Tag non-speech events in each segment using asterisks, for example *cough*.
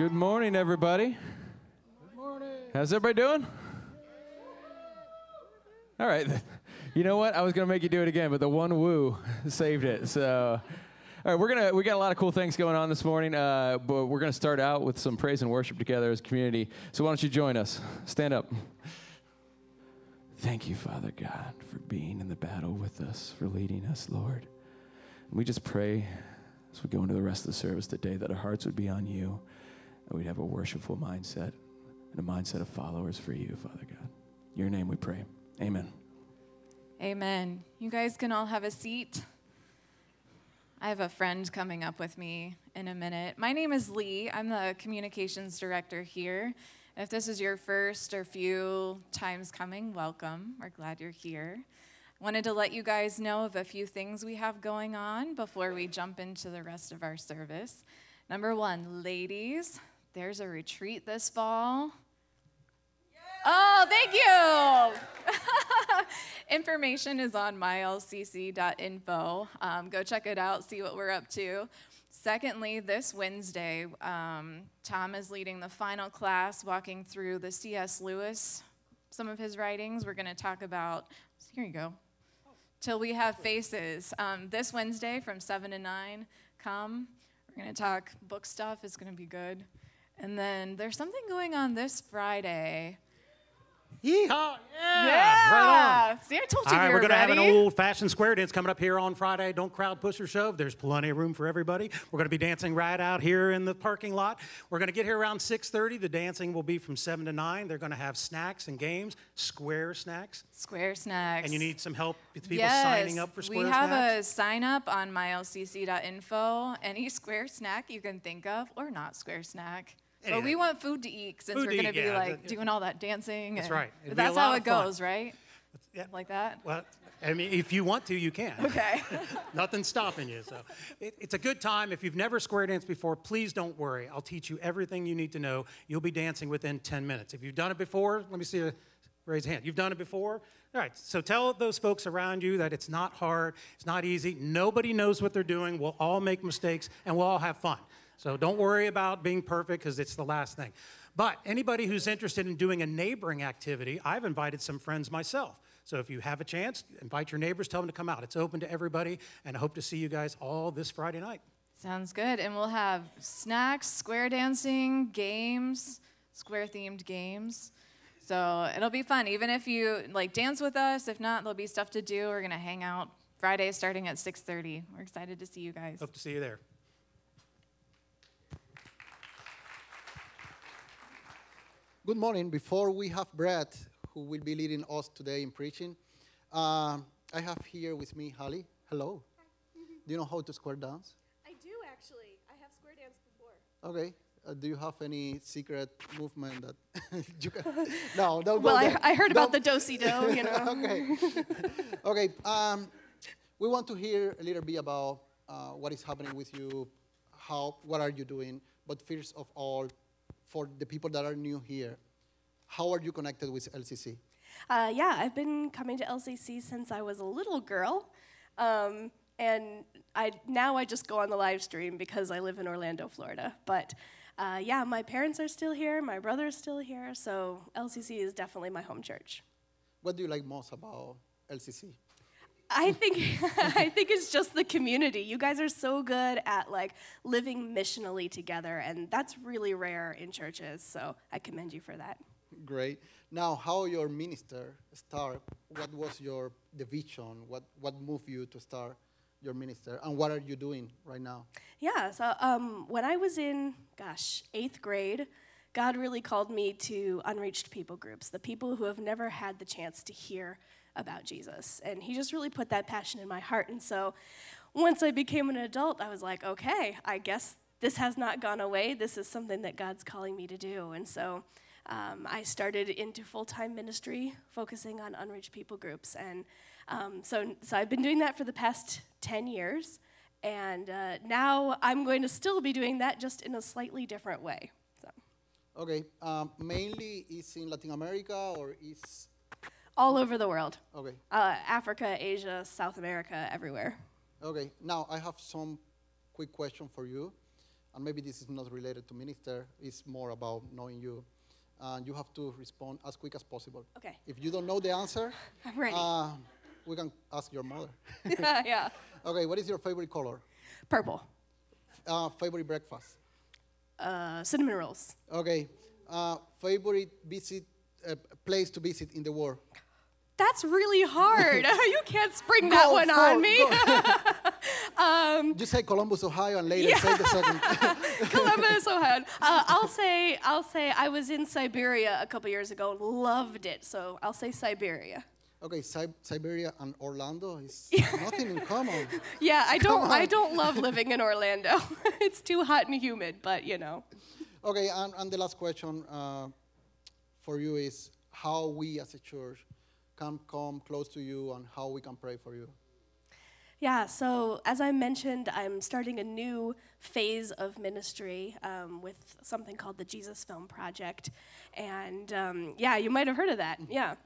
Good morning, everybody. Good morning. How's everybody doing? All right. *laughs* You know what? I was gonna make you do it again, but the one woo *laughs* saved it. So, all right, we're gonna we got a lot of cool things going on this morning, uh, but we're gonna start out with some praise and worship together as a community. So why don't you join us? Stand up. Thank you, Father God, for being in the battle with us, for leading us, Lord. And we just pray as we go into the rest of the service today that our hearts would be on you and we'd have a worshipful mindset and a mindset of followers for you, Father God. In your name we pray. Amen. Amen. You guys can all have a seat. I have a friend coming up with me in a minute. My name is Lee. I'm the communications director here. If this is your first or few times coming, welcome. We're glad you're here. Wanted to let you guys know of a few things we have going on before we jump into the rest of our service. Number one, ladies, there's a retreat this fall. Oh, thank you. *laughs* Information is on mylcc.info. Um, go check it out, see what we're up to. Secondly, this Wednesday, um, Tom is leading the final class walking through the C.S. Lewis, some of his writings. We're going to talk about, here you go, Till We Have Faces. Um, this Wednesday from 7 to 9, come. We're going to talk book stuff, it's going to be good. And then there's something going on this Friday. Yeehaw! Yeah! Yeah. Right on. See, I told you All right, we we're to have an old fashioned square dance coming up here on Friday. Don't crowd, push, or shove. There's plenty of room for everybody. We're going to be dancing right out here in the parking lot. We're going to get here around 6:30. The dancing will be from 7 to 9. They're going to have snacks and games, square snacks. Square snacks. And you need some help with people yes, signing up for square snacks. we have snacks. a sign up on mylcc.info. Any square snack you can think of, or not square snack. But we want food to eat since Food we're going to be yeah, like doing all that dancing. That's and- right. It'd That's how it fun. goes, right? Yeah. Like that? Well, I mean, if you want to, you can. *laughs* Okay. *laughs* Nothing's stopping you. So it, it's a good time. If you've never square danced before, please don't worry. I'll teach you everything you need to know. You'll be dancing within 10 minutes. If you've done it before, let me see a raise hand. You've done it before? All right. So tell those folks around you that it's not hard, it's not easy. Nobody knows what they're doing. We'll all make mistakes and we'll all have fun. So don't worry about being perfect because it's the last thing. But anybody who's interested in doing a neighboring activity, I've invited some friends myself. So if you have a chance, invite your neighbors, tell them to come out. It's open to everybody, and I hope to see you guys all this Friday night. Sounds good. And we'll have snacks, square dancing, games, square themed games. So it'll be fun. Even if you like dance with us, if not, there'll be stuff to do. We're gonna hang out Friday starting at 6:30. We're excited to see you guys. Hope to see you there. Good morning. Before we have Brett, who will be leading us today in preaching, um, I have here with me Holly. Hello. Do you know how to square dance? I do actually. I have square danced before. Okay. Uh, do you have any secret movement that *laughs* you can? *laughs* No, don't Well, go I. I heard about the Don't- do do, you know. *laughs* okay. okay. Um, we want to hear a little bit about uh, what is happening with you. How? What are you doing? But first of all, for the people that are new here, how are you connected with LCC? Uh, yeah, I've been coming to LCC since I was a little girl. Um, and I, now I just go on the live stream because I live in Orlando, Florida. But uh, yeah, my parents are still here, my brother's still here, so LCC is definitely my home church. What do you like most about LCC? I think *laughs* I think it's just the community. You guys are so good at like living missionally together, and that's really rare in churches. So I commend you for that. Great. Now, how your minister start? What was your the vision? What what moved you to start your minister? And what are you doing right now? Yeah, so um, when I was in, gosh, eighth grade, God really called me to unreached people groups, the people who have never had the chance to hear about Jesus. And He just really put that passion in my heart. And so once I became an adult, I was like, okay, I guess this has not gone away. This is something that God's calling me to do. And so um, I started into full time ministry, focusing on unreached people groups. And um, so, so I've been doing that for the past 10 years. And uh, now I'm going to still be doing that just in a slightly different way. So, Okay. Um, mainly is in Latin America or is all over the world okay. uh, Africa, Asia, South America, everywhere. Okay. Now I have some quick question for you. and maybe this is not related to minister, it's more about knowing you. And you have to respond as quick as possible. Okay. If you don't know the answer, *laughs* I'm ready. uh, we can ask your mother. *laughs* yeah. okay, what is your favorite color? Purple. Uh, favorite breakfast? Uh, cinnamon rolls. Okay, uh, favorite visit uh, place to visit in the world? That's really hard. *laughs* you can't spring that Go one for- on me. go. *laughs* You say Columbus, Ohio, and later say the second. *laughs* Columbus, Ohio. Uh, I'll say I'll say I was in Siberia a couple years ago. Loved it. So I'll say Siberia. okay, Si- Siberia and Orlando is nothing in common. Yeah, I don't I don't love living in Orlando. it's too hot and humid, but you know. Okay, and, and the last question uh, for you is how we as a church can come close to you and how we can pray for you. Yeah, so as I mentioned, I'm starting a new phase of ministry um, with something called the Jesus Film Project. And um, yeah, you might have heard of that. Yeah.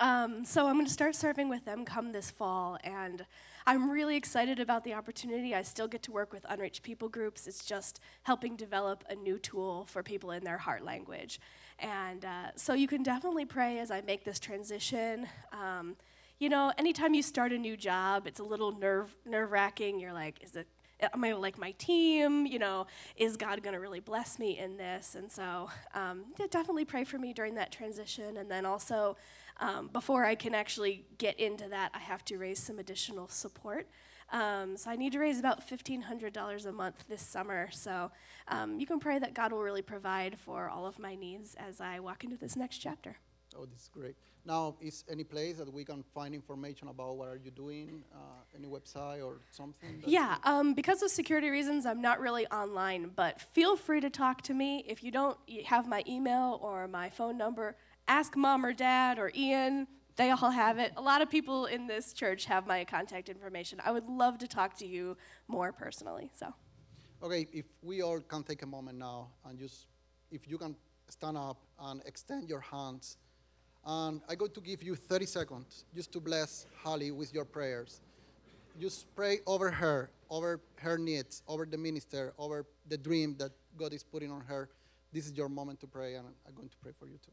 Um, so I'm going to start serving with them come this fall. And I'm really excited about the opportunity. I still get to work with unreached people groups. It's just helping develop a new tool for people in their heart language. And uh, so you can definitely pray as I make this transition. Um, you know, anytime you start a new job, it's a little nerve nerve wracking. You're like, is it? Am I like my team? You know, is God going to really bless me in this? And so, um, yeah, definitely pray for me during that transition. And then also, um, before I can actually get into that, I have to raise some additional support. Um, so I need to raise about $1,500 a month this summer. So um, you can pray that God will really provide for all of my needs as I walk into this next chapter. Oh, this is great. Now, is any place that we can find information about what are you doing? Uh, any website or something? Yeah, um, because of security reasons, I'm not really online, but feel free to talk to me. If you don't have my email or my phone number, ask mom or dad or Ian. They all have it. A lot of people in this church have my contact information. I would love to talk to you more personally. So, Okay, if we all can take a moment now and just, if you can stand up and extend your hands. And I'm going to give you 30 seconds just to bless Holly with your prayers. Just pray over her, over her needs, over the minister, over the dream that God is putting on her. This is your moment to pray, and I'm going to pray for you too.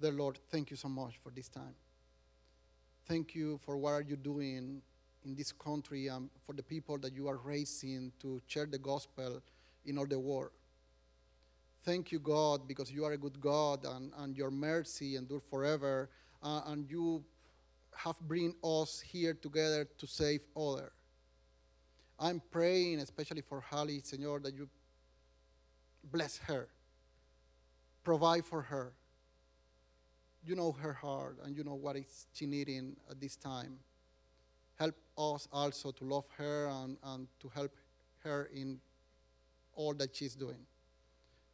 Dear Lord, thank you so much for this time. Thank you for what are you doing in this country and for the people that you are raising to share the gospel in all the world. Thank you, God, because you are a good God and, and your mercy endure forever, uh, and you have bring us here together to save others. I'm praying, especially for Holly, Senor, that you bless her, provide for her. You know her heart, and you know what is she needing at this time. Help us also to love her and, and to help her in all that she's doing.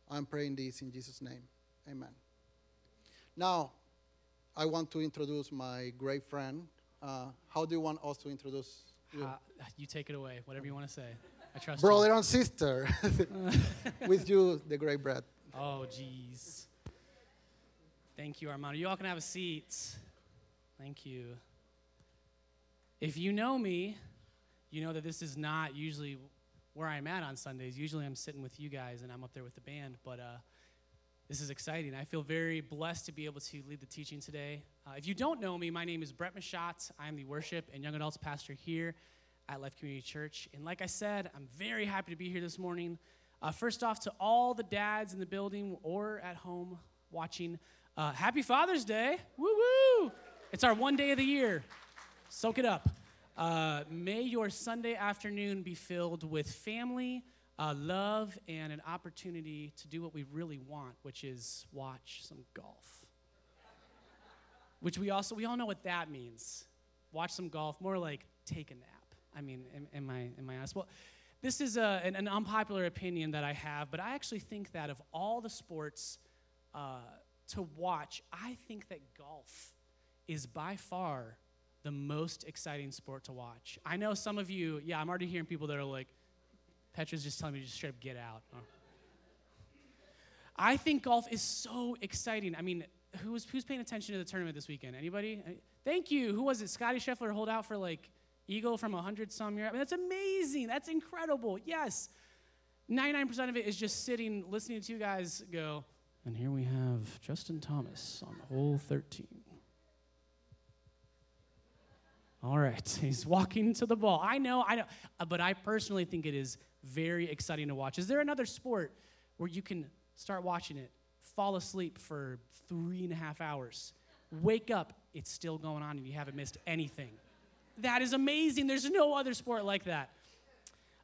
I'm praying this in Jesus' name. Amen. Now, I want to introduce my great friend. Uh, how do you want us to introduce you? Uh, you take it away, whatever you want to say. I trust Brother and sister. *laughs* With you, the great Brad. Oh, jeez. Thank you, Armando. You all can have a seat. Thank you. If you know me, you know that this is not usually where I'm at on Sundays. Usually I'm sitting with you guys and I'm up there with the band, but uh, this is exciting. I feel very blessed to be able to lead the teaching today. Uh, if you don't know me, my name is Brett Machatz. I'm the worship and young adults pastor here at Life Community Church. And like I said, I'm very happy to be here this morning. Uh, first off, to all the dads in the building or at home watching, uh, happy Father's Day. Woo woo! It's our one day of the year. Soak it up. Uh, may your Sunday afternoon be filled with family, uh, love, and an opportunity to do what we really want, which is watch some golf. Which we also we all know what that means. Watch some golf, more like take a nap. I mean, am, am I am I honest? Well, this is a, an, an unpopular opinion that I have, but I actually think that of all the sports uh, to watch, I think that golf is by far the most exciting sport to watch. I know some of you, yeah, I'm already hearing people that are like, Petra's just telling me to just straight up get out. I think golf is so exciting. I mean, who was who's paying attention to the tournament this weekend? Anybody? Uh, Thank you. Who was it? Scotty Scheffler hold out for like eagle from 100 some yards. I mean, that's amazing. That's incredible. Yes. 99% of it is just sitting, listening to two guys go, and here we have Justin Thomas on hole 13. All right, *laughs* he's walking to the ball. I know, I know, uh, but I personally think it is very exciting to watch. Is there another sport where you can start watching it, fall asleep for three and a half hours, wake up, it's still going on, and you haven't missed anything? That is amazing. There's no other sport like that.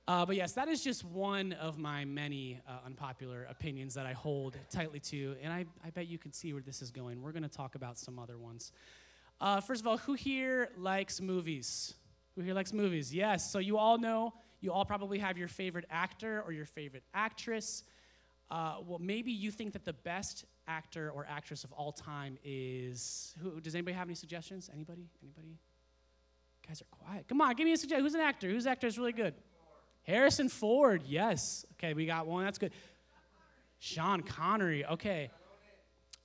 Uh, but yes, that is just one of my many uh, unpopular opinions that I hold tightly to, and I, I bet you can see where this is going. We're going to talk about some other ones. Uh, first of all, who here likes movies? Who here likes movies? Yes. So you all know, you all probably have your favorite actor or your favorite actress. Uh, well, maybe you think that the best actor or actress of all time is who? Does anybody have any suggestions? Anybody? Anybody? guys are quiet. Come on, give me a suggestion. Who's an actor? Whose actor is really good? Harrison Ford. Yes. Okay, we got one. That's good. Sean Connery. Okay.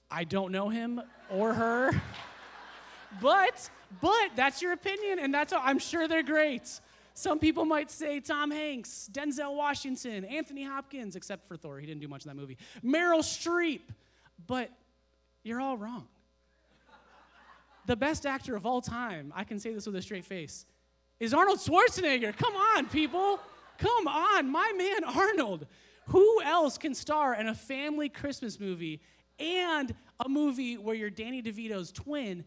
I don't know him or her. *laughs* but but that's your opinion and that's all. I'm sure they're great. Some people might say Tom Hanks, Denzel Washington, Anthony Hopkins, except for Thor. He didn't do much in that movie. Meryl Streep. But you're all wrong the best actor of all time, I can say this with a straight face, is Arnold Schwarzenegger. Come on, people. Come on, my man Arnold. Who else can star in a family Christmas movie and a movie where you're Danny DeVito's twin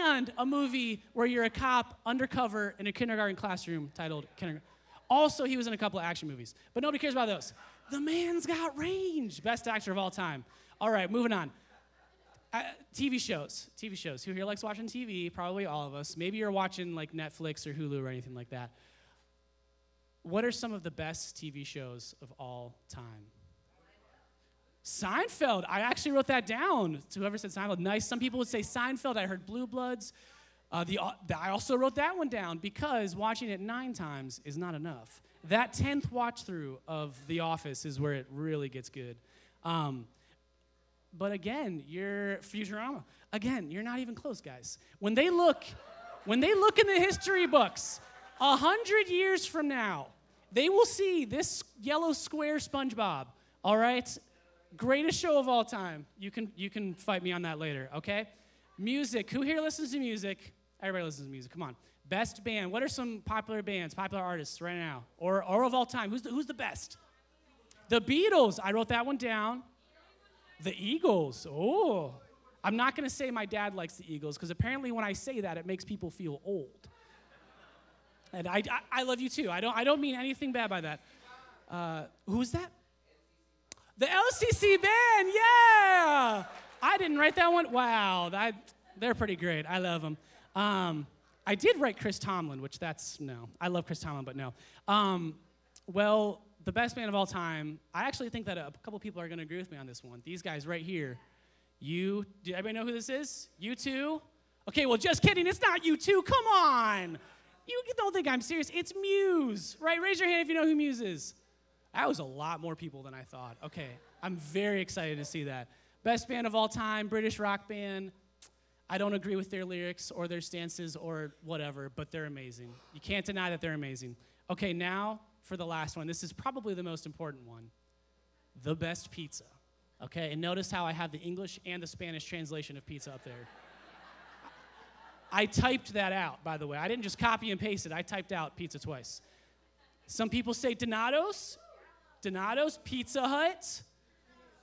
and a movie where you're a cop undercover in a kindergarten classroom titled Kindergarten? Also, he was in a couple of action movies, but nobody cares about those. The man's got range. Best actor of all time. All right, moving on. Uh, TV shows. TV shows. Who here likes watching TV? Probably all of us. Maybe you're watching like Netflix or Hulu or anything like that. What are some of the best TV shows of all time? Seinfeld. I actually wrote that down. To whoever said Seinfeld, nice. Some people would say Seinfeld. I heard Blue Bloods. Uh, the, uh, I also wrote that one down because watching it nine times is not enough. That tenth watch through of The Office is where it really gets good. Um, but again, you're Futurama. Again, you're not even close, guys. When they look, when they look in the history books, a hundred years from now, they will see this yellow square SpongeBob. All right, greatest show of all time. You can you can fight me on that later. Okay, music. Who here listens to music? Everybody listens to music. Come on. Best band. What are some popular bands, popular artists right now, or or of all time? Who's the, who's the best? The Beatles. I wrote that one down. The Eagles. Oh. I'm not going to say my dad likes the Eagles because apparently when I say that, it makes people feel old. And I, I, I, love you too. I don't, I don't mean anything bad by that. Uh, who's that? The LCC band, yeah! I didn't write that one. Wow, that, they're pretty great. I love them. Um, I did write Chris Tomlin, which that's no. I love Chris Tomlin, but no. Um, well, the best band of all time, I actually think that a couple people are going to agree with me on this one. These guys right here. You, do everybody know who this is? U2? Okay, well, just kidding. It's not U2. Come on. You don't think I'm serious. It's Muse, right? Raise your hand if you know who Muse is. That was a lot more people than I thought. Okay, I'm very excited to see that. Best band of all time, British rock band. I don't agree with their lyrics or their stances or whatever, but they're amazing. You can't deny that they're amazing. Okay, now for the last one. This is probably the most important one the best pizza. Okay, and notice how I have the English and the Spanish translation of pizza up there. I typed that out, by the way. I didn't just copy and paste it, I typed out pizza twice. Some people say Donato's, Donato's, Pizza Hut,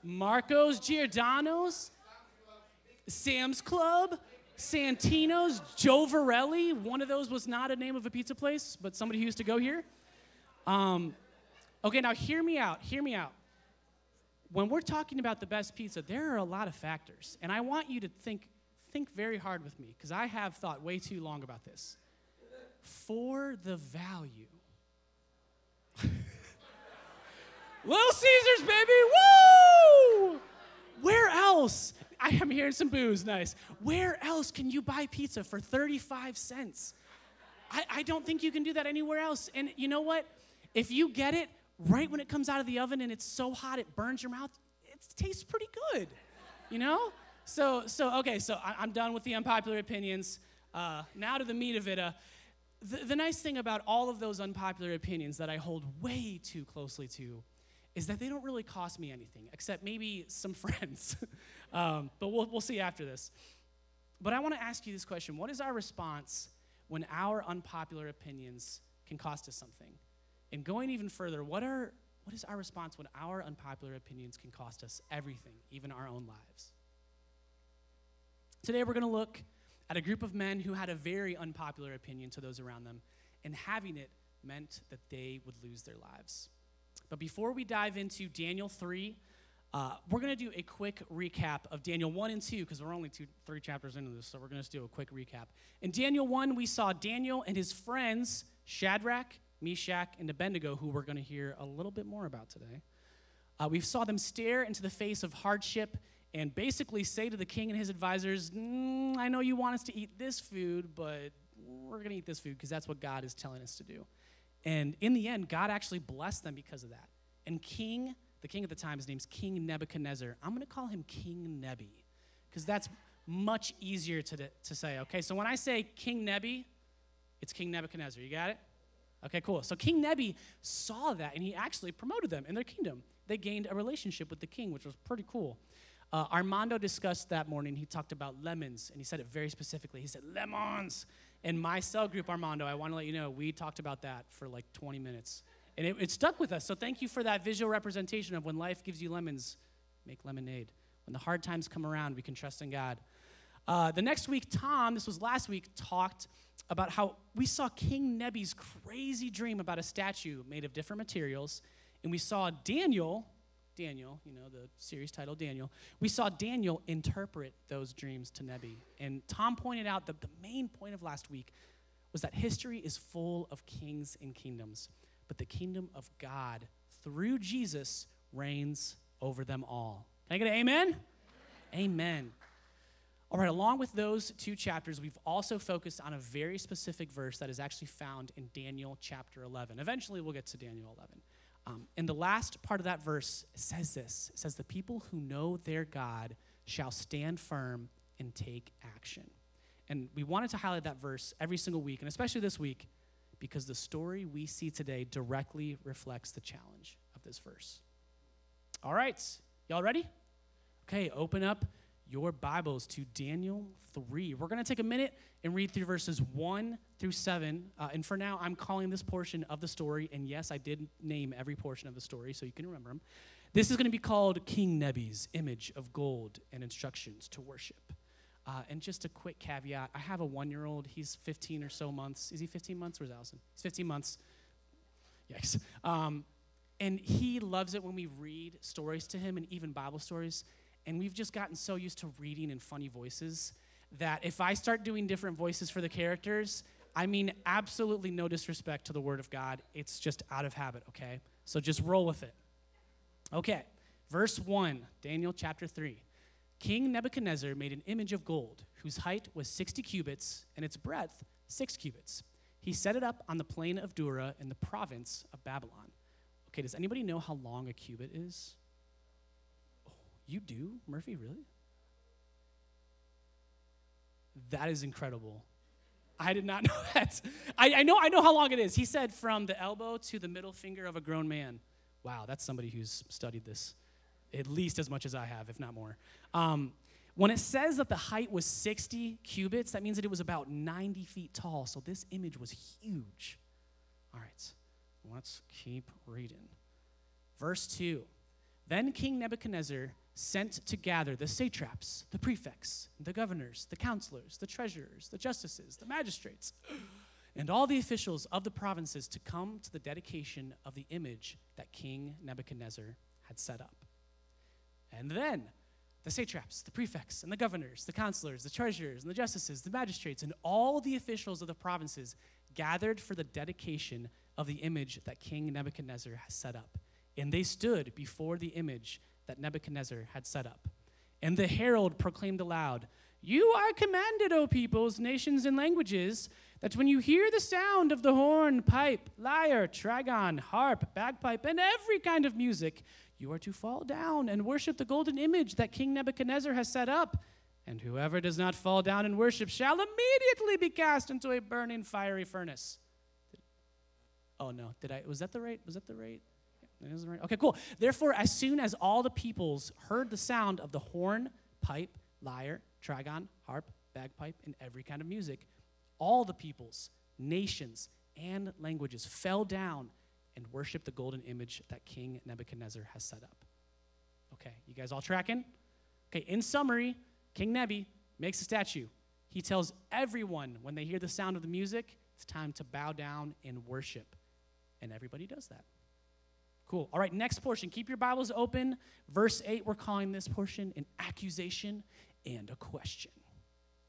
Marco's, Giordano's, Sam's Club, Santino's, Joe Varelli. One of those was not a name of a pizza place, but somebody who used to go here. Um, okay, now hear me out. Hear me out. When we're talking about the best pizza, there are a lot of factors, and I want you to think think very hard with me because I have thought way too long about this. For the value. *laughs* Little Caesars, baby, woo! Where else? I am hearing some boos, nice. Where else can you buy pizza for 35 cents? I, I don't think you can do that anywhere else. And you know what? If you get it right when it comes out of the oven and it's so hot it burns your mouth, it tastes pretty good. You know? So, so okay, so I, I'm done with the unpopular opinions. Uh, now to the meat of it. Uh, the, the nice thing about all of those unpopular opinions that I hold way too closely to is that they don't really cost me anything, except maybe some *laughs* friends. um, but we'll, we'll see after this. But I want to ask you this question What is our response when our unpopular opinions can cost us something? And going even further, what, are, what is our response when our unpopular opinions can cost us everything, even our own lives? Today, we're going to look at a group of men who had a very unpopular opinion to those around them, and having it meant that they would lose their lives. But before we dive into Daniel 3, uh, we're going to do a quick recap of Daniel 1 and 2 because we're only two, three chapters into this, so we're going to do a quick recap. In Daniel 1, we saw Daniel and his friends, Shadrach, Meshach, and Abednego, who we're going to hear a little bit more about today. Uh, we saw them stare into the face of hardship and basically say to the king and his advisors, mm, I know you want us to eat this food, but we're going to eat this food because that's what God is telling us to do. And in the end, God actually blessed them because of that. And King, the king at the time, his name's King Nebuchadnezzar. I'm going to call him King Nebi because that's much easier to, to say. Okay, so when I say King Nebi, it's King Nebuchadnezzar. You got it? Okay, cool. So King Nebi saw that and he actually promoted them in their kingdom. They gained a relationship with the king, which was pretty cool. Uh, Armando discussed that morning. He talked about lemons, and he said it very specifically. He said, lemons. In my cell group, Armando, I want to let you know, we talked about that for like 20 minutes. And it, it stuck with us. So thank you for that visual representation of when life gives you lemons, make lemonade. When the hard times come around, we can trust in God. Uh, the next week, Tom, this was last week, talked about how we saw King Nebi's crazy dream about a statue made of different materials. And we saw Daniel, Daniel, you know, the series title Daniel, we saw Daniel interpret those dreams to Nebi. And Tom pointed out that the main point of last week was that history is full of kings and kingdoms, but the kingdom of God through Jesus reigns over them all. Can I get an amen? Amen. All right, along with those two chapters, we've also focused on a very specific verse that is actually found in Daniel chapter 11. Eventually, we'll get to Daniel 11. Um, in the last part of that verse, says this it says, The people who know their God shall stand firm and take action. And we wanted to highlight that verse every single week, and especially this week, because the story we see today directly reflects the challenge of this verse. All right, y'all ready? Okay, open up your Bibles to Daniel 3. We're going to take a minute and read through verses 1 through 7. Uh, and for now, I'm calling this portion of the story, and yes, I did name every portion of the story so you can remember them. This is going to be called King Nebi's image of gold and instructions to worship. Uh, and just a quick caveat I have a one year old. He's 15 or so months. Is he 15 months? Where's Allison? He's 15 months. Yikes. Um, and he loves it when we read stories to him and even Bible stories. And we've just gotten so used to reading in funny voices that if I start doing different voices for the characters, I mean absolutely no disrespect to the Word of God. It's just out of habit, okay? So just roll with it. Okay, verse 1, Daniel chapter 3. King Nebuchadnezzar made an image of gold whose height was 60 cubits and its breadth 6 cubits. He set it up on the plain of Dura in the province of Babylon. Okay, does anybody know how long a cubit is? You do, Murphy, really? That is incredible. I did not *laughs* know that. I, I, know I know how long it is. He said from the elbow to the middle finger of a grown man. Wow, that's somebody who's studied this at least as much as I have, if not more. Um, when it says that the height was 60 cubits, that means that it was about 90 feet tall. So this image was huge. All right, let's keep reading. Verse 2 Then King Nebuchadnezzar sent to gather the satraps, the prefects, the governors, the counselors, the treasurers, the justices, the magistrates, and all the officials of the provinces to come to the dedication of the image that King Nebuchadnezzar had set up. And then the satraps, the prefects, and the governors, the counselors, the treasurers, and the justices, the magistrates, and all the officials of the provinces gathered for the dedication of the image that King Nebuchadnezzar has set up. And they stood before the image that Nebuchadnezzar had set up. And the herald proclaimed aloud, You are commanded, O peoples, nations, and languages, that when you hear the sound of the horn, pipe, lyre, trigon, harp, bagpipe, and every kind of music, you are to fall down and worship the golden image that King Nebuchadnezzar has set up. And whoever does not fall down and worship shall immediately be cast into a burning fiery furnace. Oh no, did I was that the right was that the right? Okay, cool. Therefore, as soon as all the peoples heard the sound of the horn, pipe, lyre, trigon, harp, bagpipe, and every kind of music, all the peoples, nations, and languages fell down and worshiped the golden image that King Nebuchadnezzar has set up. Okay, you guys all tracking? Okay, in summary, King Nebi makes a statue. He tells everyone when they hear the sound of the music, it's time to bow down and worship. And everybody does that. Cool. All right, next portion. Keep your Bibles open. Verse 8, we're calling this portion an accusation and a question.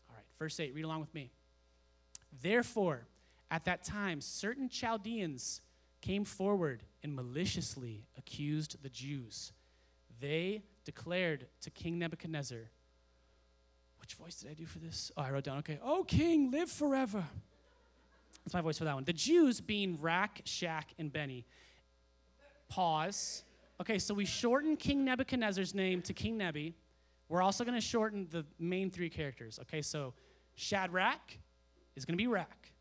All right, verse 8, read along with me. Therefore, at that time, certain Chaldeans came forward and maliciously accused the Jews. They declared to King Nebuchadnezzar, which voice did I do for this? Oh, I wrote down, okay. Oh, king, live forever. That's my voice for that one. The Jews being Rak, Shak, and Benny. Pause. Okay, so we shortened King Nebuchadnezzar's name to King Nebi. We're also going to shorten the main three characters. Okay, so Shadrach is going to be Rak.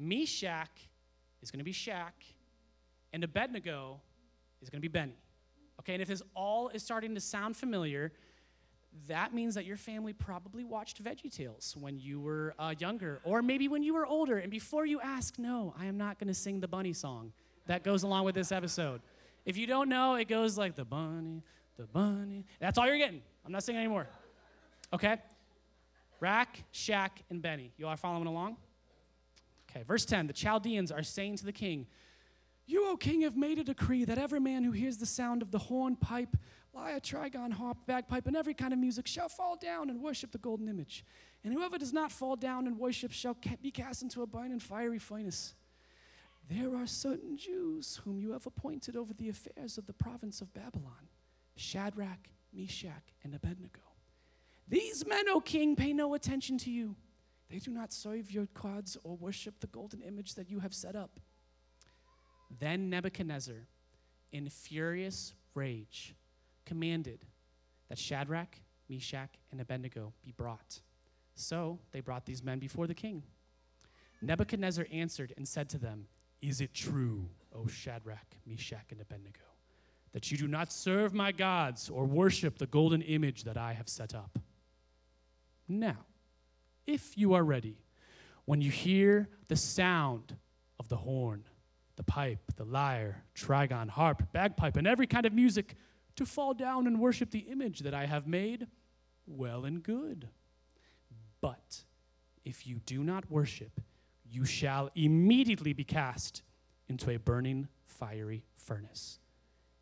Meshach is going to be Shak. And Abednego is going to be Benny. Okay, and if this all is starting to sound familiar, that means that your family probably watched Veggie Tales when you were uh, younger, or maybe when you were older. And before you ask, no, I am not going to sing the bunny song that goes along with this episode. If you don't know, it goes like the bunny, the bunny. That's all you're getting. I'm not singing anymore. Okay? Rack, Shak, and Benny. You all are following along? Okay, verse 10 The Chaldeans are saying to the king, You, O king, have made a decree that every man who hears the sound of the horn, pipe, lyre, trigon, harp, bagpipe, and every kind of music shall fall down and worship the golden image. And whoever does not fall down and worship shall be cast into a burning fiery furnace. There are certain Jews whom you have appointed over the affairs of the province of Babylon Shadrach, Meshach, and Abednego. These men, O king, pay no attention to you. They do not serve your gods or worship the golden image that you have set up. Then Nebuchadnezzar, in furious rage, commanded that Shadrach, Meshach, and Abednego be brought. So they brought these men before the king. Nebuchadnezzar answered and said to them, Is it true, O Shadrach, Meshach, and Abednego, that you do not serve my gods or worship the golden image that I have set up? Now, if you are ready, when you hear the sound of the horn, the pipe, the lyre, trigon, harp, bagpipe, and every kind of music, to fall down and worship the image that I have made, well and good. But if you do not worship, you shall immediately be cast into a burning fiery furnace.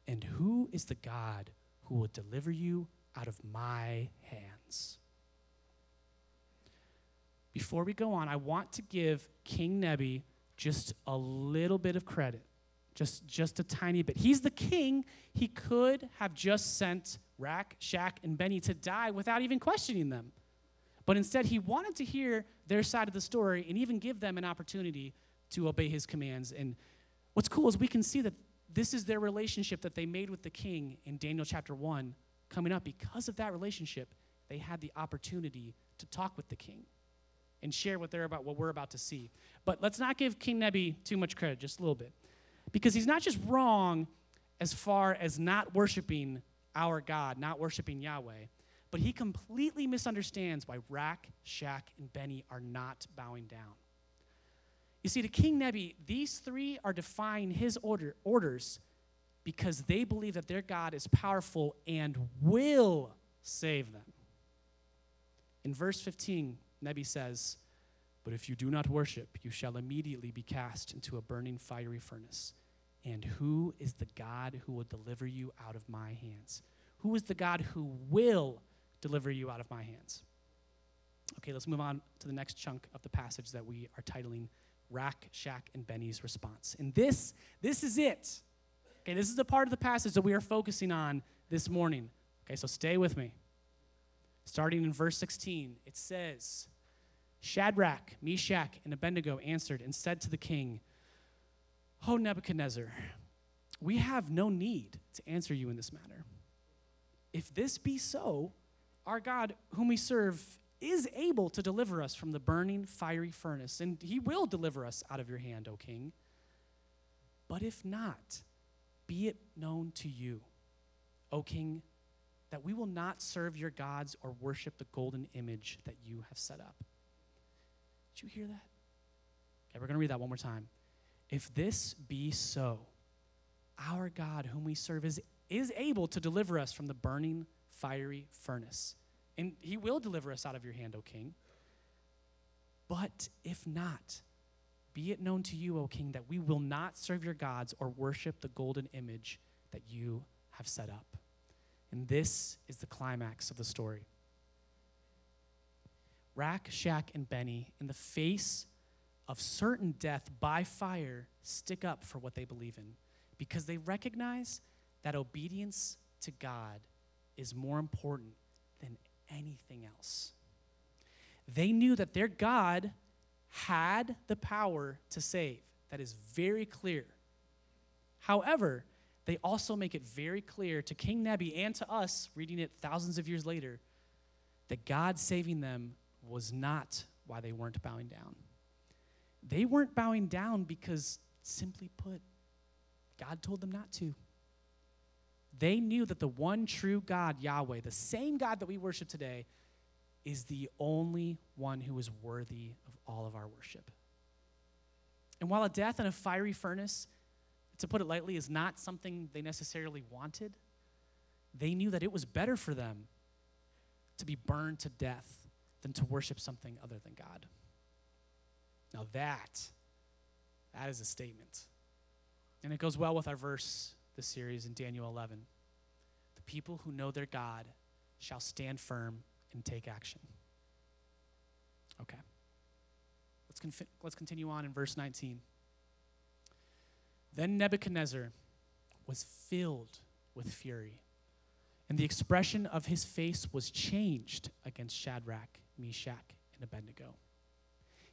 And who is the God who will deliver you out of my hands? Before we go on, I want to give King Nebi just a little bit of credit. Just, just a tiny bit. He's the king. He could have just sent Rak, Shak, and Benny to die without even questioning them. But instead, he wanted to hear their side of the story and even give them an opportunity to obey his commands. And what's cool is we can see that this is their relationship that they made with the king in Daniel chapter 1 coming up. Because of that relationship, they had the opportunity to talk with the king and share what they're about, what we're about to see. But let's not give King Nebi too much credit, just a little bit. Because he's not just wrong as far as not worshiping our God, not worshiping Yahweh, but he completely misunderstands why Rak, Shak, and Benny are not bowing down. You see, to King Nebi, these three are defying his order, orders because they believe that their God is powerful and will save them. In verse 15, Nebi says, But if you do not worship, you shall immediately be cast into a burning fiery furnace. And who is the God who will deliver you out of my hands? Who is the God who will deliver you out of my hands? Okay, let's move on to the next chunk of the passage that we are titling Rack, Shak, and Benny's response. And this, this is it. Okay, this is the part of the passage that we are focusing on this morning. Okay, so stay with me. Starting in verse 16, it says, Shadrach, Meshach, and Abednego answered and said to the king, O Nebuchadnezzar, we have no need to answer you in this matter. If this be so, our God, whom we serve, is able to deliver us from the burning fiery furnace, and he will deliver us out of your hand, O king. But if not, be it known to you, O king, that we will not serve your gods or worship the golden image that you have set up. Did you hear that? Okay, we're going to read that one more time. If this be so, our God, whom we serve, is, is able to deliver us from the burning fiery furnace. And he will deliver us out of your hand, O king. But if not, be it known to you, O king, that we will not serve your gods or worship the golden image that you have set up. And this is the climax of the story. Rak, Shak, and Benny, in the face of certain death by fire, stick up for what they believe in because they recognize that obedience to God is more important than anything else. They knew that their God had the power to save. That is very clear. However, they also make it very clear to King Nebi and to us, reading it thousands of years later, that God saving them was not why they weren't bowing down. They weren't bowing down because, simply put, God told them not to. They knew that the one true God, Yahweh, the same God that we worship today, is the only one who is worthy of all of our worship. And while a death in a fiery furnace to put it lightly, is not something they necessarily wanted. They knew that it was better for them to be burned to death than to worship something other than God. Now that, that is a statement. And it goes well with our verse this series in Daniel 11. The people who know their God shall stand firm and take action. Okay. Let's, confi- let's continue on in verse 19. Then Nebuchadnezzar was filled with fury, and the expression of his face was changed against Shadrach, Meshach, and Abednego.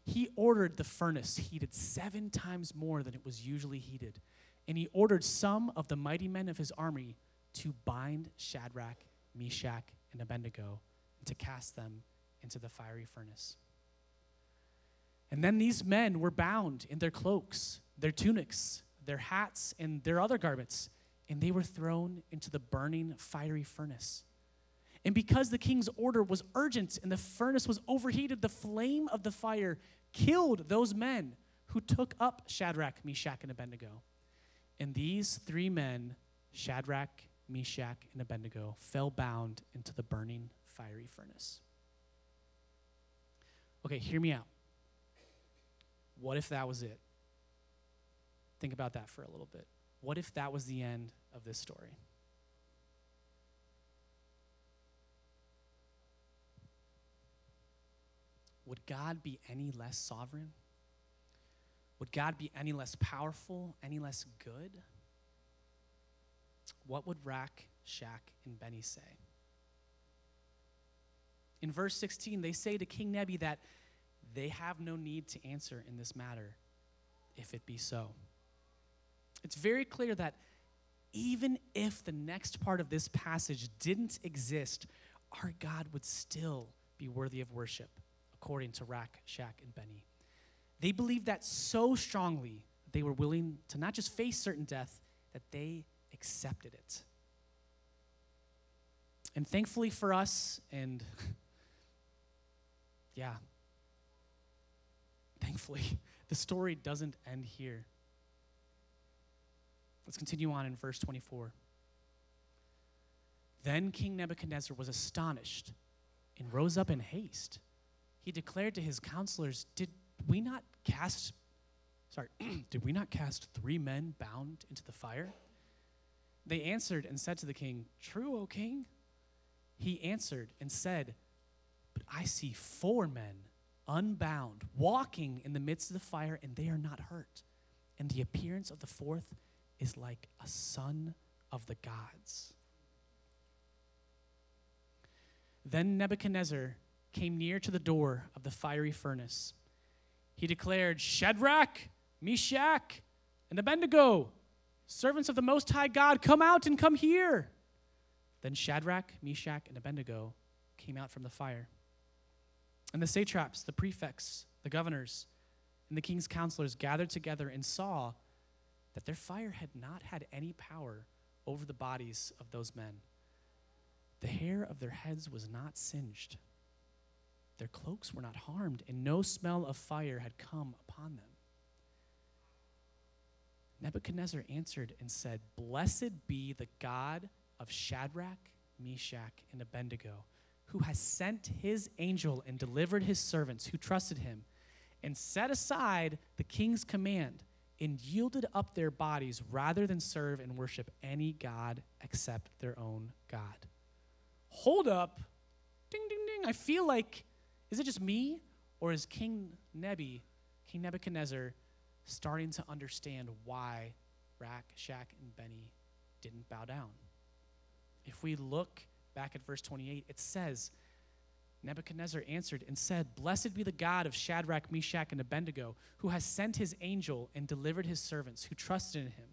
He ordered the furnace heated seven times more than it was usually heated, and he ordered some of the mighty men of his army to bind Shadrach, Meshach, and Abednego and to cast them into the fiery furnace. And then these men were bound in their cloaks, their tunics, their hats, and their other garments, and they were thrown into the burning fiery furnace. And because the king's order was urgent and the furnace was overheated, the flame of the fire killed those men who took up Shadrach, Meshach, and Abednego. And these three men, Shadrach, Meshach, and Abednego, fell bound into the burning fiery furnace. Okay, hear me out. What if that was it? Think about that for a little bit. What if that was the end of this story? Would God be any less sovereign? Would God be any less powerful, any less good? What would Rak, Shak, and Benny say? In verse 16, they say to King Nebi that they have no need to answer in this matter, if it be so. It's very clear that even if the next part of this passage didn't exist, our God would still be worthy of worship, according to Rak, Shak, and Benny. They believed that so strongly that they were willing to not just face certain death, that they accepted it. And thankfully for us, and *laughs* yeah, thankfully, *laughs* the story doesn't end here. Let's continue on in verse 24. Then King Nebuchadnezzar was astonished and rose up in haste. He declared to his counselors, Did we not cast, sorry, *clears throat* did we not cast three men bound into the fire? They answered and said to the king, True, O king. He answered and said, But I see four men unbound, walking in the midst of the fire, and they are not hurt. And the appearance of the fourth is like a son of the gods. Then Nebuchadnezzar came near to the door of the fiery furnace. He declared, Shadrach, Meshach, and Abednego, servants of the Most High God, come out and come here. Then Shadrach, Meshach, and Abednego came out from the fire. And the satraps, the prefects, the governors, and the king's counselors gathered together and saw that their fire had not had any power over the bodies of those men. The hair of their heads was not singed, their cloaks were not harmed, and no smell of fire had come upon them. Nebuchadnezzar answered and said, Blessed be the God of Shadrach, Meshach, and Abednego, who has sent his angel and delivered his servants who trusted him, and set aside the king's command and yielded up their bodies rather than serve and worship any God except their own God. Hold up. Ding, ding, ding. I feel like, is it just me? Or is King Nebi, King Nebuchadnezzar, starting to understand why Rak, Shak, and Benny didn't bow down? If we look back at verse 28, it says, Nebuchadnezzar answered and said, Blessed be the God of Shadrach, Meshach, and Abednego, who has sent his angel and delivered his servants who trusted in him,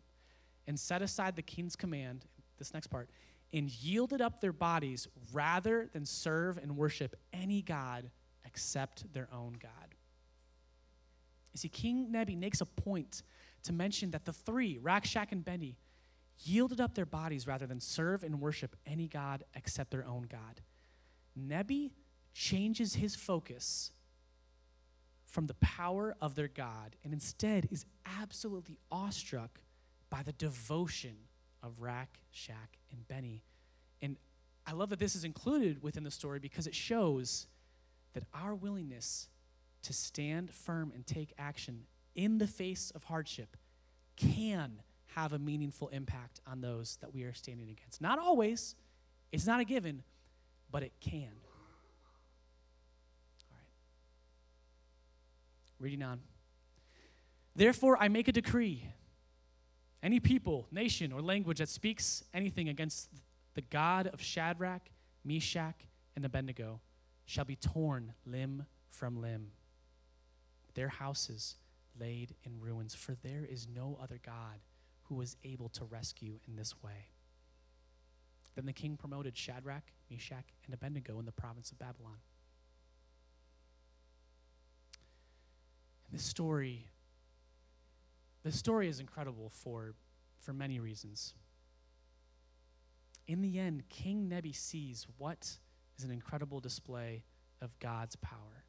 and set aside the king's command, this next part, and yielded up their bodies rather than serve and worship any God except their own God. You see, King Nebi makes a point to mention that the three, Rakshak and Benny, yielded up their bodies rather than serve and worship any God except their own God. Nebi changes his focus from the power of their God and instead is absolutely awestruck by the devotion of Shak, and Benny. And I love that this is included within the story because it shows that our willingness to stand firm and take action in the face of hardship can have a meaningful impact on those that we are standing against. Not always, it's not a given, but it can. All right. Reading on. Therefore, I make a decree. Any people, nation, or language that speaks anything against the God of Shadrach, Meshach, and Abednego shall be torn limb from limb, their houses laid in ruins, for there is no other God who is able to rescue in this way. Then the king promoted Shadrach, Meshach, and Abednego in the province of Babylon. And this story, this story is incredible for, for many reasons. In the end, King Nebi sees what is an incredible display of God's power.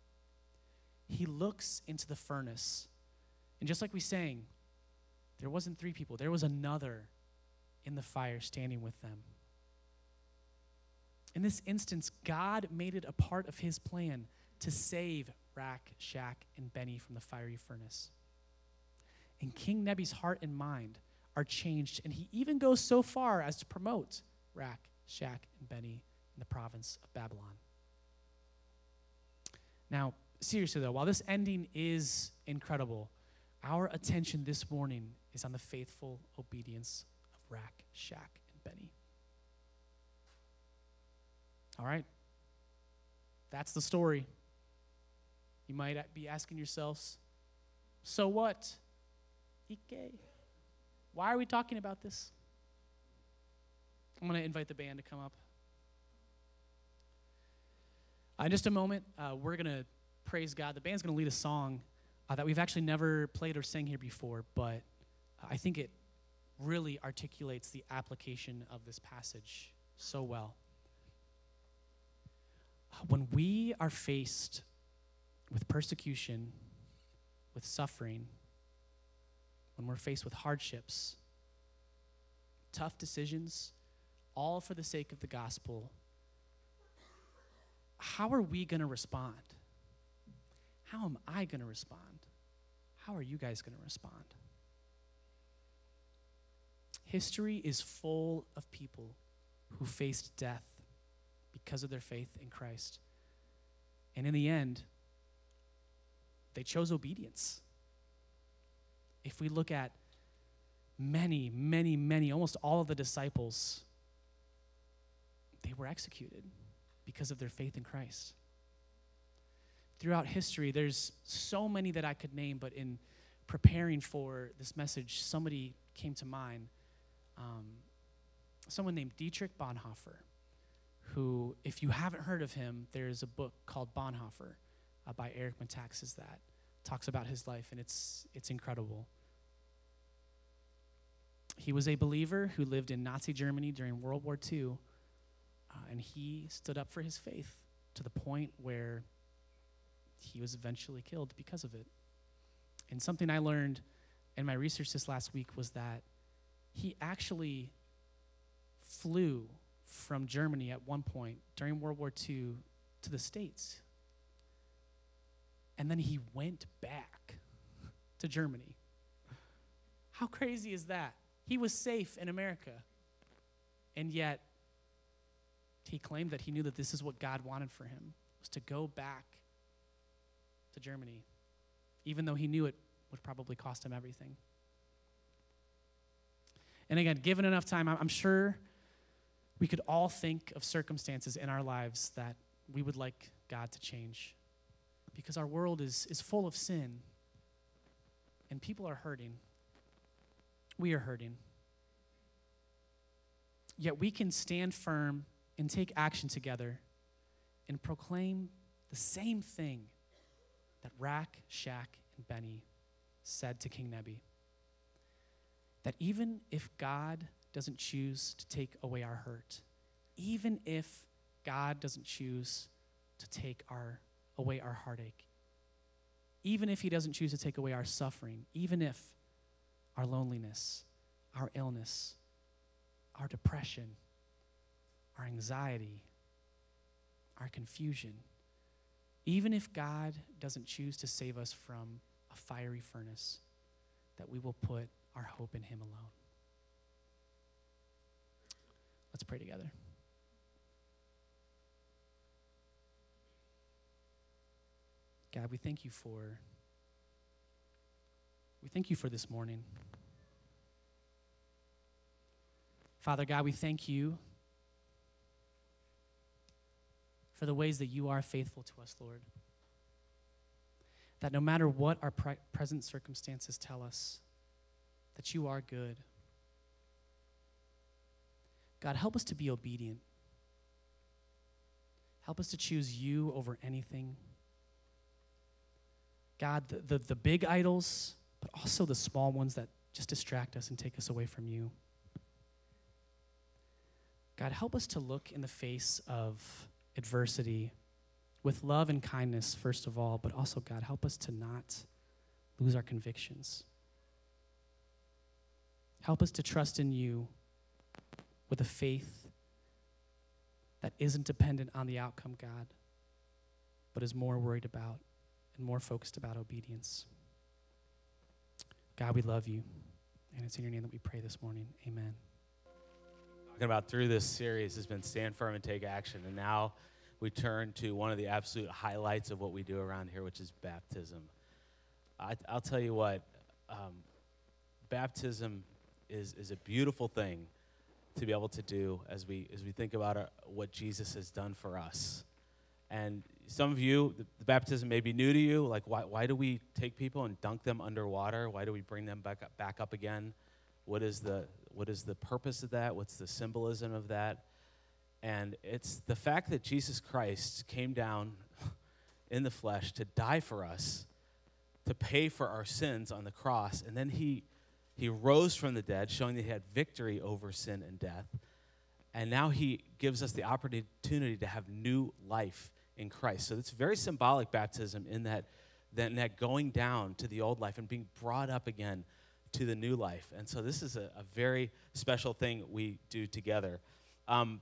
He looks into the furnace, and just like we sang, there wasn't three people, there was another in the fire standing with them. In this instance, God made it a part of his plan to save Rack, Shak, and Benny from the fiery furnace. And King Nebi's heart and mind are changed, and he even goes so far as to promote Rack, Shak, and Benny in the province of Babylon. Now, seriously though, while this ending is incredible, our attention this morning is on the faithful obedience of Rak, Shak, and Benny. All right? That's the story. You might be asking yourselves, so what? Ike. Why are we talking about this? I'm going to invite the band to come up. Uh, in just a moment, uh, we're going to praise God. The band's going to lead a song uh, that we've actually never played or sang here before, but I think it really articulates the application of this passage so well. Uh, when we are faced with persecution, with suffering, when we're faced with hardships, tough decisions, all for the sake of the gospel, how are we going to respond? How am I going to respond? How are you guys going to respond? History is full of people who faced death because of their faith in Christ. And in the end, they chose obedience. If we look at many, many, many, almost all of the disciples, they were executed because of their faith in Christ. Throughout history, there's so many that I could name, but in preparing for this message, somebody came to mind. Um, someone named Dietrich Bonhoeffer, who, if you haven't heard of him, there's a book called Bonhoeffer uh, by Eric Metaxas that talks about his life, and it's, it's incredible. He was a believer who lived in Nazi Germany during World War II, uh, and he stood up for his faith to the point where he was eventually killed because of it. And something I learned in my research this last week was that he actually flew from Germany at one point during World War II to the States. And then he went back to Germany. How crazy is that? He was safe in America. And yet, he claimed that he knew that this is what God wanted for him was to go back to Germany, even though he knew it would probably cost him everything. And again, given enough time, I'm sure we could all think of circumstances in our lives that we would like God to change. Because our world is, is full of sin, and people are hurting. We are hurting. Yet we can stand firm and take action together and proclaim the same thing that Rak, Shak, and Benny said to King Nebi. That even if God doesn't choose to take away our hurt, even if God doesn't choose to take our, away our heartache, even if He doesn't choose to take away our suffering, even if our loneliness, our illness, our depression, our anxiety, our confusion, even if God doesn't choose to save us from a fiery furnace, that we will put our hope in Him alone. Let's pray together. God, we thank you for we thank you for this morning. Father God, we thank you for the ways that you are faithful to us, Lord. That no matter what our pre- present circumstances tell us, that you are good. God, help us to be obedient. Help us to choose you over anything. God, the, the, the big idols, but also the small ones that just distract us and take us away from you. God, help us to look in the face of adversity with love and kindness, first of all, but also, God, help us to not lose our convictions. Help us to trust in you with a faith that isn't dependent on the outcome, God, but is more worried about and more focused about obedience. God, we love you. And it's in your name that we pray this morning. Amen. Talking about through this series has been stand firm and take action. And now we turn to one of the absolute highlights of what we do around here, which is baptism. I, will tell you what, um, baptism is, is a beautiful thing to be able to do as we, as we think about our, uh, what Jesus has done for us. And some of you, the, the, baptism may be new to you. Like, why, why do we take people and dunk them underwater? Why do we bring them back up, back up again? What is, the, what is the purpose of that? What's the symbolism of that? And it's the fact that Jesus Christ came down *laughs* in the flesh to die for us, to pay for our sins on the cross, and then he, he rose from the dead, showing that he had victory over sin and death. And now he gives us the opportunity to have new life in Christ. So it's very symbolic baptism in that, that, in that going down to the old life and being brought up again to the new life. And so this is a, a very special thing we do together. Um,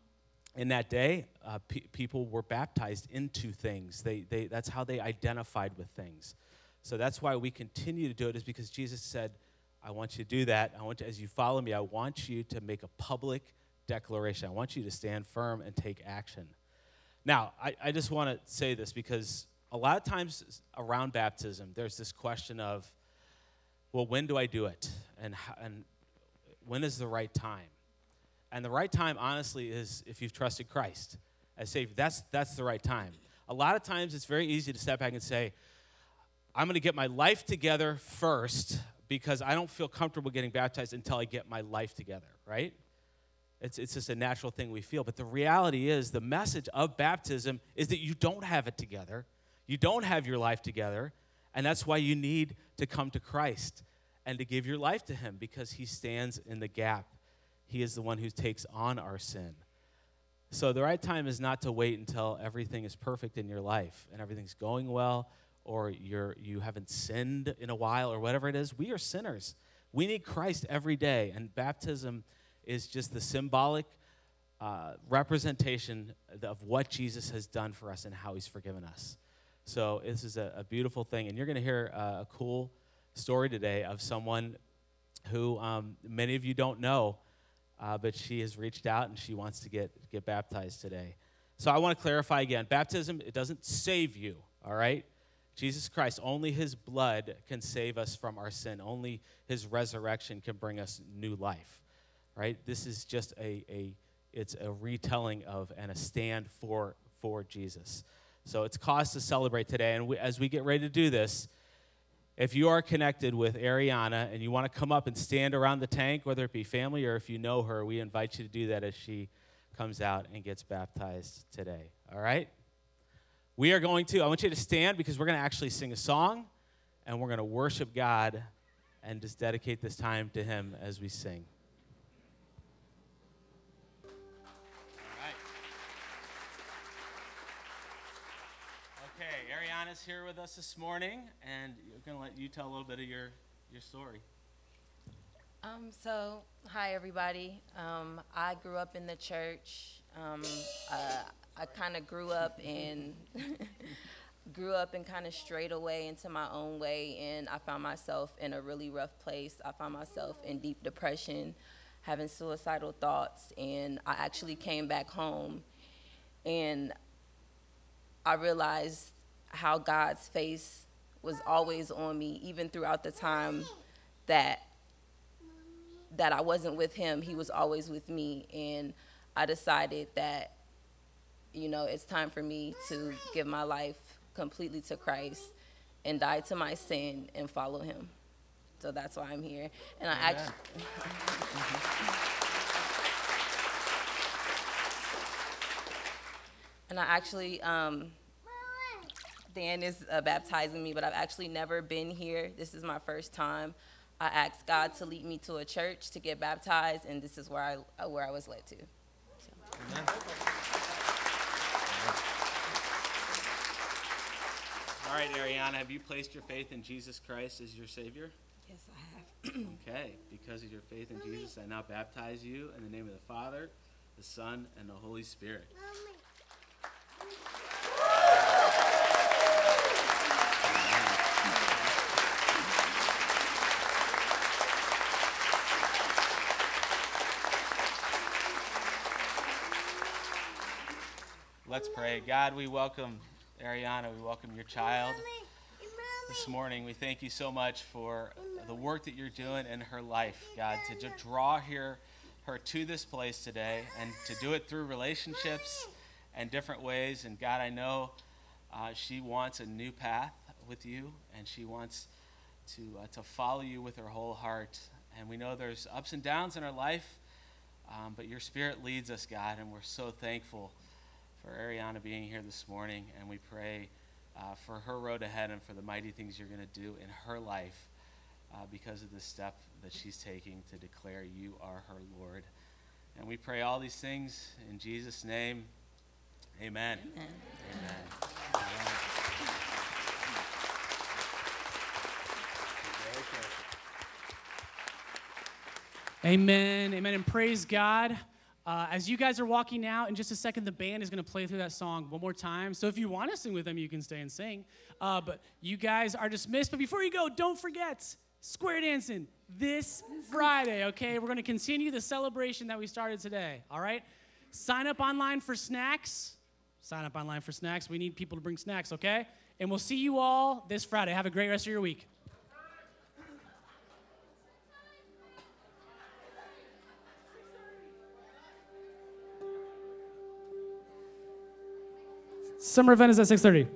in that day, uh, pe- people were baptized into things. They, they, that's how they identified with things. So that's why we continue to do it, is because Jesus said, I want you to do that. I want you, as you follow me, I want you to make a public declaration. I want you to stand firm and take action. Now, I, I just want to say this because a lot of times around baptism, there's this question of, well, when do I do it? And, and when is the right time? And the right time, honestly, is if you've trusted Christ as Savior. That's, that's the right time. A lot of times it's very easy to step back and say, I'm going to get my life together first because I don't feel comfortable getting baptized until I get my life together, right? It's, it's just a natural thing we feel. But the reality is, the message of baptism is that you don't have it together. You don't have your life together. And that's why you need to come to Christ and to give your life to Him because He stands in the gap. He is the one who takes on our sin. So the right time is not to wait until everything is perfect in your life and everything's going well or you're you haven't sinned in a while or whatever it is. We are sinners. We need Christ every day and baptism is just the symbolic uh, representation of what Jesus has done for us and how he's forgiven us. So this is a, a beautiful thing. And you're going to hear uh, a cool story today of someone who um, many of you don't know, uh, but she has reached out and she wants to get, get baptized today. So I want to clarify again baptism, it doesn't save you, all right? Jesus Christ, only his blood can save us from our sin. Only his resurrection can bring us new life right? This is just a, a it's a retelling of and a stand for for Jesus. So it's cause to celebrate today. And we, as we get ready to do this, if you are connected with Ariana and you want to come up and stand around the tank, whether it be family or if you know her, we invite you to do that as she comes out and gets baptized today. All right? We are going to, I want you to stand because we're going to actually sing a song and we're going to worship God and just dedicate this time to Him as we sing. Ariana's here with us this morning, and I'm going to let you tell a little bit of your, your story. Um, so, hi everybody. Um, I grew up in the church. Um, uh, I kind of grew up in *laughs* grew up and kind of strayed away into my own way, and I found myself in a really rough place. I found myself in deep depression, having suicidal thoughts, and I actually came back home, and I realized how God's face was always on me, even throughout the time that that I wasn't with him, he was always with me. And I decided that, you know, it's time for me to give my life completely to Christ and die to my sin and follow him. So that's why I'm here. And I actually *laughs* and I actually um, Dan is uh, baptizing me, but I've actually never been here. This is my first time. I asked God to lead me to a church to get baptized, and this is where I uh, where I was led to. So. Amen. All right, Ariana, have you placed your faith in Jesus Christ as your Savior? Yes, I have. *clears throat* okay, because of your faith in Jesus, I now baptize you in the name of the Father, the Son, and the Holy Spirit. Let's pray. God, we welcome Ariana. We welcome your child this morning. We thank you so much for the work that you're doing in her life, God, to draw here, her to this place today and to do it through relationships and different ways. And God, I know uh, she wants a new path with you and she wants to, uh, to follow you with her whole heart. And we know there's ups and downs in her life, um, but your spirit leads us, God, and we're so thankful for Ariana being here this morning, and we pray uh, for her road ahead and for the mighty things you're going to do in her life uh, because of the step that she's taking to declare you are her Lord. And we pray all these things in Jesus' name. Amen. Amen. Amen. Amen. Amen. Amen. And praise God. Uh, as you guys are walking out, in just a second, the band is going to play through that song one more time. So if you want to sing with them, you can stay and sing. Uh, but you guys are dismissed. But before you go, don't forget square dancing this Friday, okay? We're going to continue the celebration that we started today, all right? Sign up online for snacks. Sign up online for snacks. We need people to bring snacks, okay? And we'll see you all this Friday. Have a great rest of your week. Summer event is at 6.30.